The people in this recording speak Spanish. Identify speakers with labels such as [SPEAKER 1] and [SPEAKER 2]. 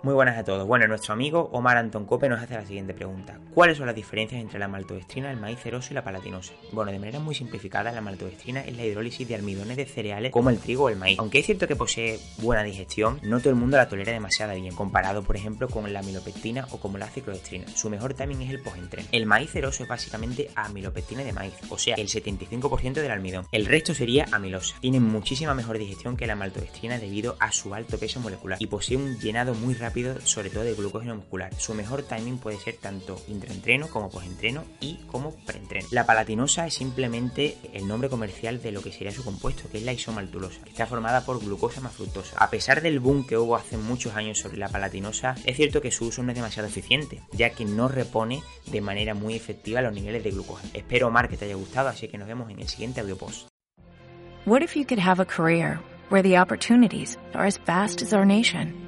[SPEAKER 1] Muy buenas a todos. Bueno, nuestro amigo Omar Anton Cope nos hace la siguiente pregunta. ¿Cuáles son las diferencias entre la maltodextrina, el maíz ceroso y la palatinosa? Bueno, de manera muy simplificada, la maltodextrina es la hidrólisis de almidones de cereales como el trigo o el maíz. Aunque es cierto que posee buena digestión, no todo el mundo la tolera demasiado bien, comparado por ejemplo con la amilopectina o como la ciclodestrina. Su mejor también es el postentreno. El maíz ceroso es básicamente amilopectina de maíz, o sea, el 75% del almidón. El resto sería amilosa. Tiene muchísima mejor digestión que la maltodextrina debido a su alto peso molecular y posee un llenado muy rápido sobre todo de glucógeno muscular. Su mejor timing puede ser tanto intraentreno como postentreno y como preentreno. La palatinosa es simplemente el nombre comercial de lo que sería su compuesto, que es la isomaltulosa, que está formada por glucosa más fructosa. A pesar del boom que hubo hace muchos años sobre la palatinosa, es cierto que su uso no es demasiado eficiente, ya que no repone de manera muy efectiva los niveles de glucógeno. Espero, Omar, que te haya gustado, así que nos vemos en el siguiente audio post.
[SPEAKER 2] What if you could have a career where the opportunities are as vast as our nation?